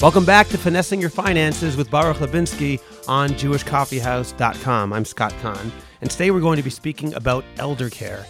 Welcome back to Finessing Your Finances with Baruch Labinsky on JewishCoffeehouse.com. I'm Scott Kahn, and today we're going to be speaking about elder care.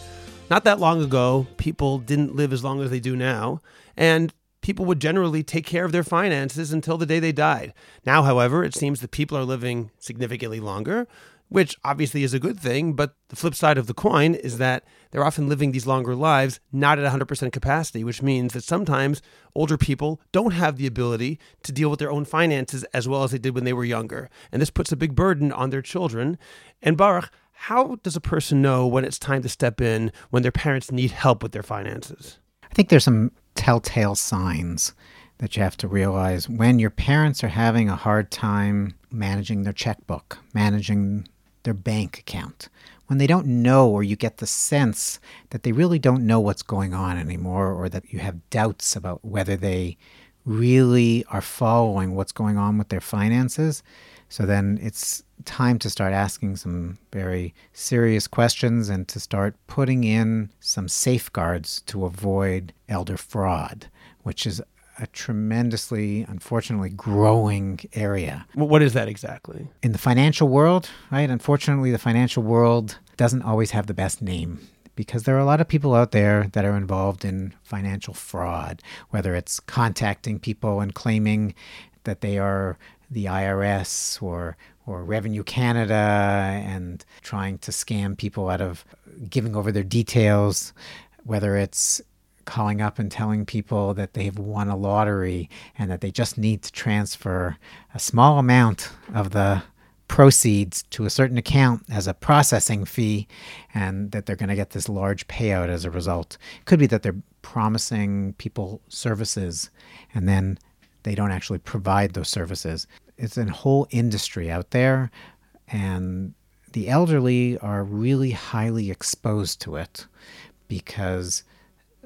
Not that long ago, people didn't live as long as they do now, and people would generally take care of their finances until the day they died. Now, however, it seems that people are living significantly longer, which obviously is a good thing. But the flip side of the coin is that they're often living these longer lives not at 100% capacity, which means that sometimes older people don't have the ability to deal with their own finances as well as they did when they were younger. And this puts a big burden on their children. And Baruch, how does a person know when it's time to step in when their parents need help with their finances? I think there's some telltale signs that you have to realize when your parents are having a hard time managing their checkbook, managing their bank account, when they don't know or you get the sense that they really don't know what's going on anymore or that you have doubts about whether they really are following what's going on with their finances. So then it's time to start asking some very serious questions and to start putting in some safeguards to avoid elder fraud, which is a tremendously, unfortunately, growing area. What is that exactly? In the financial world, right? Unfortunately, the financial world doesn't always have the best name because there are a lot of people out there that are involved in financial fraud, whether it's contacting people and claiming that they are the IRS or or Revenue Canada and trying to scam people out of giving over their details, whether it's calling up and telling people that they've won a lottery and that they just need to transfer a small amount of the proceeds to a certain account as a processing fee and that they're going to get this large payout as a result. Could be that they're promising people services and then they don't actually provide those services. It's a whole industry out there and the elderly are really highly exposed to it because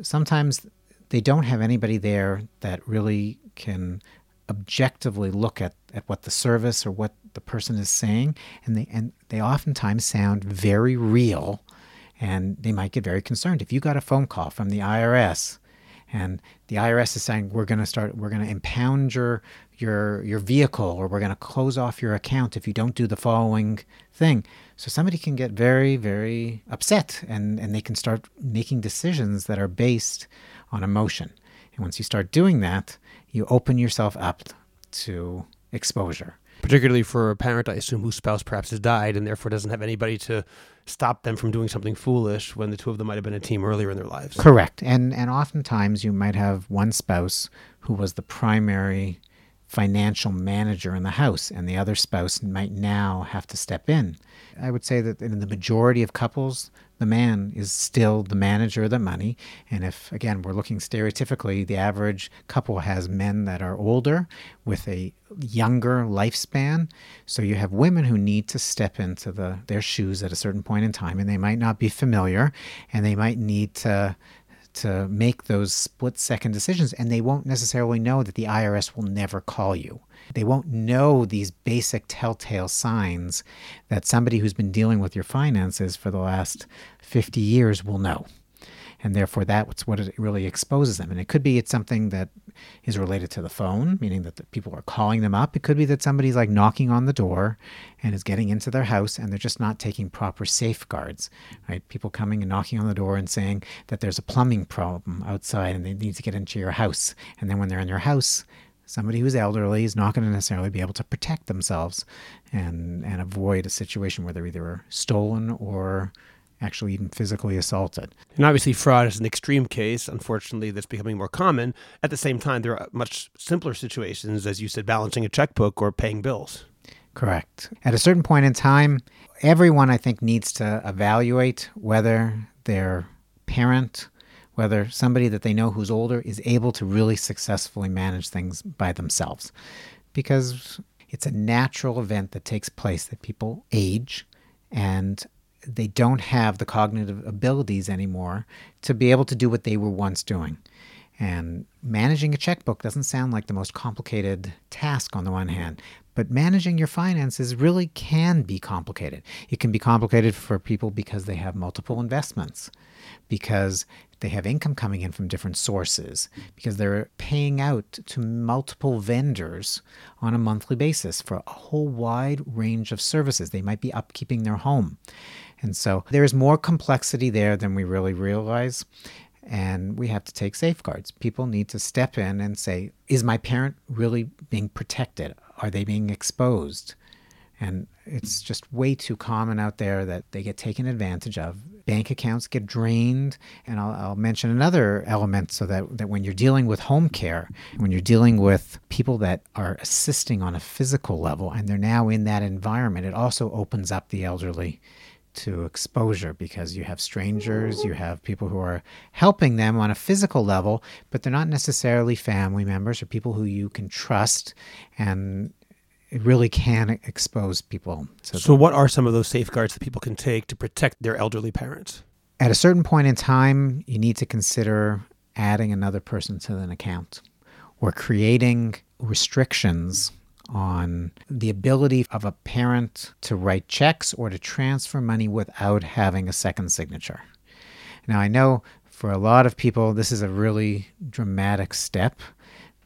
sometimes they don't have anybody there that really can objectively look at, at what the service or what the person is saying. And they and they oftentimes sound very real and they might get very concerned. If you got a phone call from the IRS and the IRS is saying we're going to start we're going to impound your your your vehicle or we're going to close off your account if you don't do the following thing so somebody can get very, very upset and, and they can start making decisions that are based on emotion. And once you start doing that, you open yourself up to exposure. Particularly for a parent, I assume, whose spouse perhaps has died and therefore doesn't have anybody to stop them from doing something foolish when the two of them might have been a team earlier in their lives. Correct. And and oftentimes you might have one spouse who was the primary financial manager in the house, and the other spouse might now have to step in. I would say that in the majority of couples, the man is still the manager of the money. And if, again, we're looking stereotypically, the average couple has men that are older with a younger lifespan. So you have women who need to step into the, their shoes at a certain point in time, and they might not be familiar, and they might need to to make those split second decisions, and they won't necessarily know that the IRS will never call you. They won't know these basic telltale signs that somebody who's been dealing with your finances for the last 50 years will know and therefore that's what it really exposes them. And it could be it's something that is related to the phone, meaning that people are calling them up. It could be that somebody's like knocking on the door and is getting into their house and they're just not taking proper safeguards, right? People coming and knocking on the door and saying that there's a plumbing problem outside and they need to get into your house. And then when they're in your house, somebody who's elderly is not going to necessarily be able to protect themselves and and avoid a situation where they're either stolen or actually even physically assaulted. And obviously, fraud is an extreme case. Unfortunately, that's becoming more common. At the same time, there are much simpler situations, as you said, balancing a checkbook or paying bills. Correct. At a certain point in time, everyone, I think, needs to evaluate whether their parent, whether somebody that they know who's older is able to really successfully manage things by themselves. Because it's a natural event that takes place that people age and they don't have the cognitive abilities anymore to be able to do what they were once doing. And managing a checkbook doesn't sound like the most complicated task on the one hand, but managing your finances really can be complicated. It can be complicated for people because they have multiple investments, because they have income coming in from different sources, because they're paying out to multiple vendors on a monthly basis for a whole wide range of services. They might be upkeeping their home. And so there's more complexity there than we really realize. And we have to take safeguards. People need to step in and say, is my parent really being protected? Are they being exposed? And it's just way too common out there that they get taken advantage of. Bank accounts get drained. And I'll, I'll, mention another element so that, that when you're dealing with home care, when you're dealing with people that are assisting on a physical level and they're now in that environment, it also opens up the elderly to exposure because you have strangers, you have people who are helping them on a physical level, but they're not necessarily family members or people who you can trust. And it really can expose people. So, so what are some of those safeguards that people can take to protect their elderly parents? At a certain point in time, you need to consider adding another person to an account or creating restrictions on the ability of a parent to write checks or to transfer money without having a second signature. Now, I know for a lot of people, this is a really dramatic step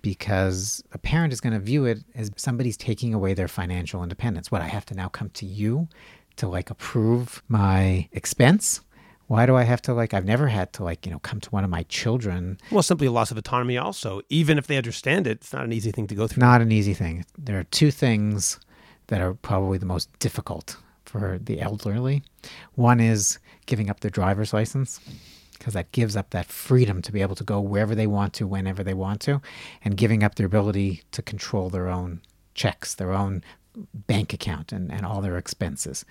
because a parent is going to view it as somebody's taking away their financial independence. What, I have to now come to you to like approve my expense? Why do I have to like I've never had to like, you know, come to one of my children. Well, simply a loss of autonomy also. Even if they understand it, it's not an easy thing to go through. Not an easy thing. There are two things that are probably the most difficult for the elderly. One is giving up their driver's license because that gives up that freedom to be able to go wherever they want to, whenever they want to, and giving up their ability to control their own checks, their own bank account, and, and all their expenses.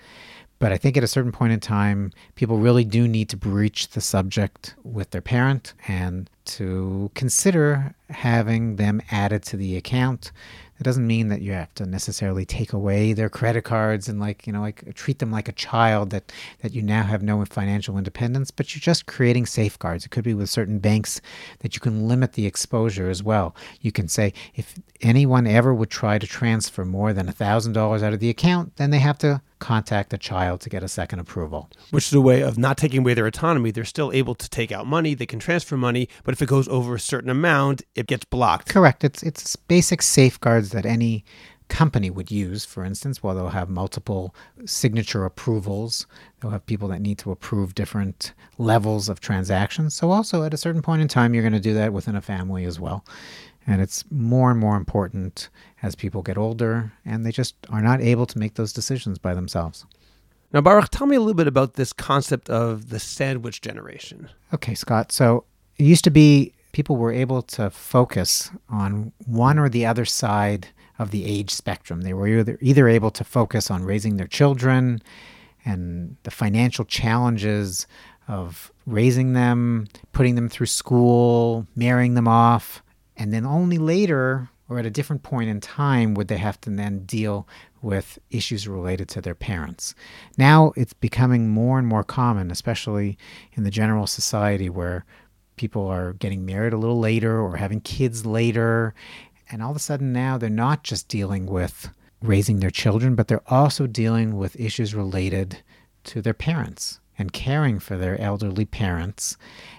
But I think at a certain point in time, people really do need to breach the subject with their parent and to consider having them added to the account. It doesn't mean that you have to necessarily take away their credit cards and like you know like treat them like a child that that you now have no financial independence but you're just creating safeguards. It could be with certain banks that you can limit the exposure as well. You can say if anyone ever would try to transfer more than $1000 out of the account then they have to contact a child to get a second approval. Which is a way of not taking away their autonomy. They're still able to take out money, they can transfer money, but if it goes over a certain amount, it gets blocked. Correct. It's it's basic safeguards that any company would use, for instance, while they'll have multiple signature approvals. They'll have people that need to approve different levels of transactions. So also at a certain point in time you're going to do that within a family as well. And it's more and more important as people get older and they just are not able to make those decisions by themselves. Now, Baruch, tell me a little bit about this concept of the sandwich generation. Okay, Scott. So it used to be people were able to focus on one or the other side of the age spectrum. They were either, either able to focus on raising their children and the financial challenges of raising them, putting them through school, marrying them off, and then only later or at a different point in time would they have to then deal with issues related to their parents. Now it's becoming more and more common, especially in the general society where people are getting married a little later or having kids later. And all of a sudden now they're not just dealing with raising their children, but they're also dealing with issues related to their parents and caring for their elderly parents.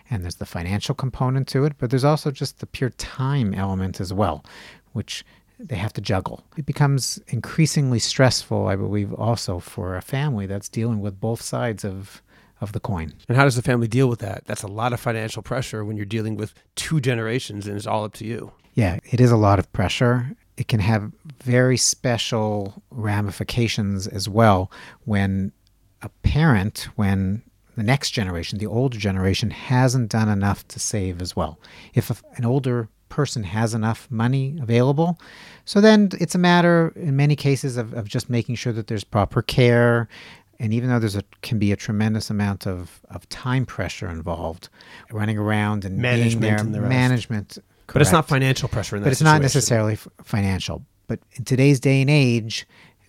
And there's the financial component to it, but there's also just the pure time element as well, which they have to juggle. It becomes increasingly stressful, I believe, also for a family that's dealing with both sides of of the coin. And how does the family deal with that? That's a lot of financial pressure when you're dealing with two generations and it's all up to you. Yeah, it is a lot of pressure. It can have very special ramifications as well when a parent, when the next generation, the older generation, hasn't done enough to save as well. If a, an older person has enough money available, so then it's a matter, in many cases, of, of just making sure that there's proper care. And even though there's a can be a tremendous amount of, of time pressure involved, running around and management being there, and the management. Correct. But it's not financial pressure in that But it's situation. not necessarily f- financial. But in today's day and age,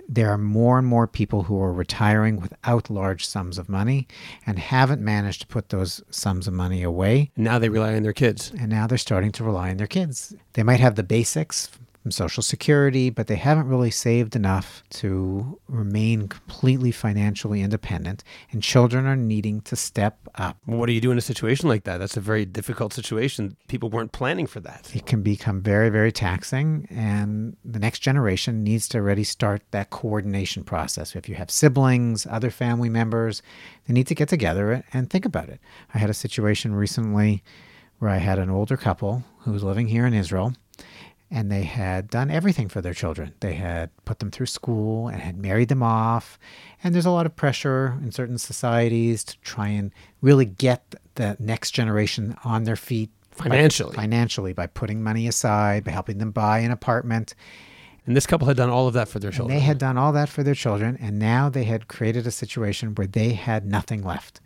there are more and more people who are retiring without large sums of money and haven't managed to put those sums of money away. Now they rely on their kids. And now they're starting to rely on their kids. They might have the basics from Social Security, but they haven't really saved enough to remain completely financially independent. And children are needing to step up. Well, what do you do in a situation like that? That's a very difficult situation. People weren't planning for that. It can become very, very taxing. And the next generation needs to already start that coordination process. If you have siblings, other family members, they need to get together and think about it. I had a situation recently where I had an older couple who was living here in Israel and they had done everything for their children. They had put them through school and had married them off. And there's a lot of pressure in certain societies to try and really get the next generation on their feet financially. By, financially, by putting money aside, by helping them buy an apartment. And this couple had done all of that for their children. And they had done all that for their children. And now they had created a situation where they had nothing left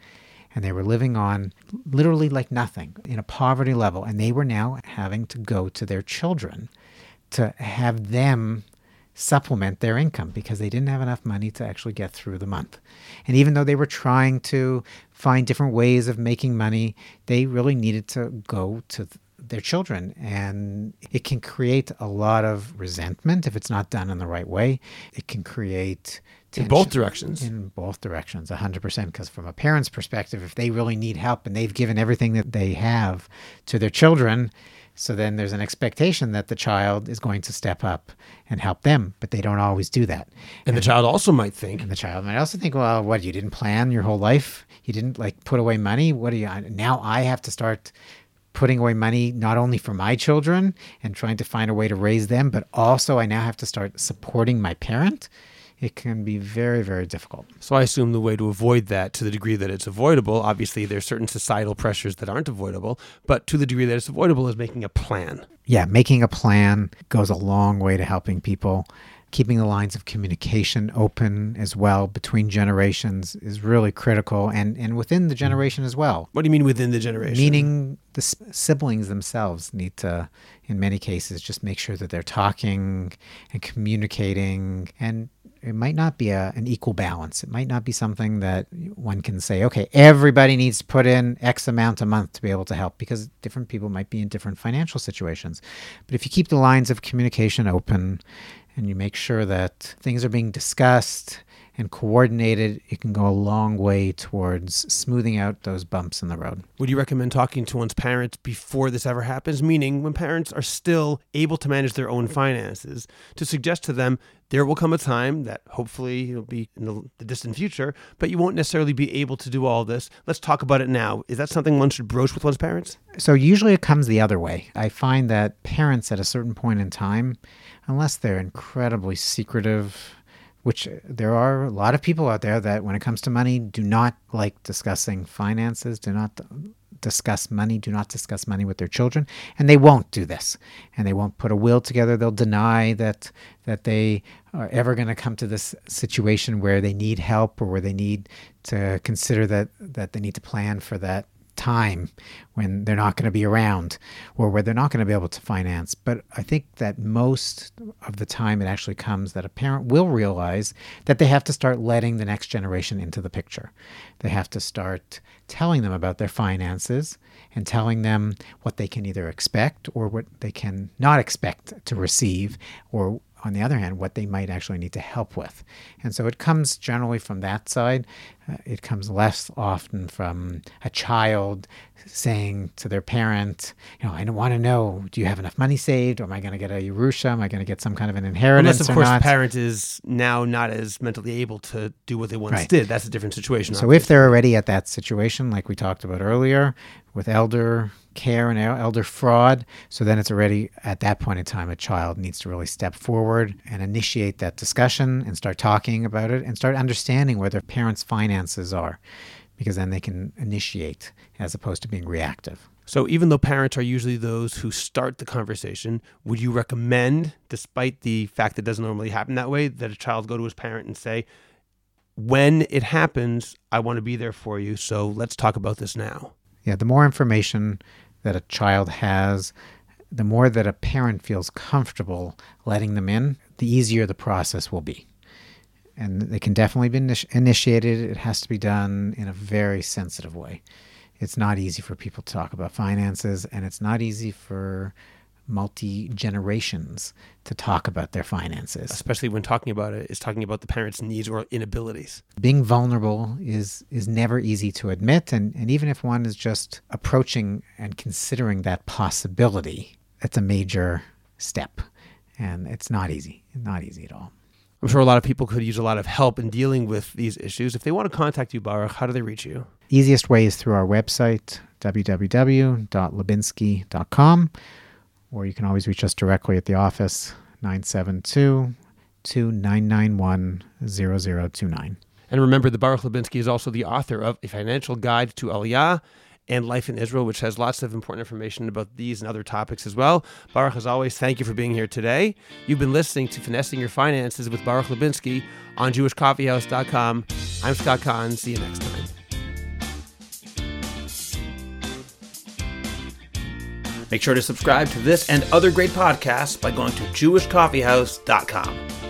and they were living on literally like nothing in a poverty level. And they were now having to go to their children to have them supplement their income because they didn't have enough money to actually get through the month. And even though they were trying to find different ways of making money, they really needed to go to their children. And it can create a lot of resentment if it's not done in the right way. It can create in both directions. In both directions, 100%. Because from a parent's perspective, if they really need help and they've given everything that they have to their children, so then there's an expectation that the child is going to step up and help them, but they don't always do that. And, and the child also might think. And the child might also think, well, what, you didn't plan your whole life? You didn't like put away money? What do you, now I have to start putting away money not only for my children and trying to find a way to raise them, but also I now have to start supporting my parent it can be very, very difficult. So I assume the way to avoid that, to the degree that it's avoidable, obviously there's certain societal pressures that aren't avoidable, but to the degree that it's avoidable is making a plan. Yeah, making a plan goes a long way to helping people. Keeping the lines of communication open as well between generations is really critical and, and within the generation as well. What do you mean within the generation? Meaning the siblings themselves need to, in many cases, just make sure that they're talking and communicating and it might not be a, an equal balance. It might not be something that one can say, okay, everybody needs to put in X amount a month to be able to help because different people might be in different financial situations. But if you keep the lines of communication open and you make sure that things are being discussed and coordinated, it can go a long way towards smoothing out those bumps in the road. Would you recommend talking to one's parents before this ever happens? Meaning, when parents are still able to manage their own finances, to suggest to them there will come a time that hopefully it'll be in the, the distant future, but you won't necessarily be able to do all this. Let's talk about it now. Is that something one should broach with one's parents? So, usually it comes the other way. I find that parents at a certain point in time, unless they're incredibly secretive, which uh, there are a lot of people out there that when it comes to money do not like discussing finances do not uh, discuss money do not discuss money with their children and they won't do this. And they won't put a will together. They'll deny that that they are ever going to come to this situation where they need help or where they need to consider that that they need to plan for that time when they're not going to be around or where they're not going to be able to finance. But I think that most of the time it actually comes that a parent will realize that they have to start letting the next generation into the picture. They have to start telling them about their finances and telling them what they can either expect or what they can not expect to receive or on the other hand, what they might actually need to help with. And so it comes generally from that side. Uh, it comes less often from a child saying to their parent, you know, I don't want to know, do you have enough money saved? Or am I going to get a Yerusha? Am I going to get some kind of an inheritance? Unless, of course, not? parent is now not as mentally able to do what they once right. did. That's a different situation. So obviously. if they're already at that situation, like we talked about earlier, with elder care and elder fraud. So then it's already at that point in time, a child needs to really step forward and initiate that discussion and start talking about it and start understanding where their parents' finances are, because then they can initiate as opposed to being reactive. So even though parents are usually those who start the conversation, would you recommend, despite the fact that it doesn't normally happen that way, that a child go to his parent and say, when it happens, I want to be there for you. So let's talk about this now. Yeah, the more information that a child has, the more that a parent feels comfortable letting them in, the easier the process will be. And they can definitely be initi- initiated. It has to be done in a very sensitive way. It's not easy for people to talk about finances, and it's not easy for multi generations to talk about their finances. Especially when talking about it is talking about the parents' needs or inabilities. Being vulnerable is is never easy to admit, and, and even if one is just approaching and considering that possibility, that's a major step. And it's not easy. Not easy at all. I'm sure a lot of people could use a lot of help in dealing with these issues. If they want to contact you, Baruch, how do they reach you? Easiest way is through our website, www.lubinsky.com, or you can always reach us directly at the office, 972 2991 0029. And remember, the Baruch Labinsky is also the author of A Financial Guide to Aliyah and Life in Israel, which has lots of important information about these and other topics as well. Baruch, as always, thank you for being here today. You've been listening to Finessing Your Finances with Baruch Labinsky on JewishCoffeehouse.com. I'm Scott Kahn. See you next time. Make sure to subscribe to this and other great podcasts by going to JewishCoffeehouse.com.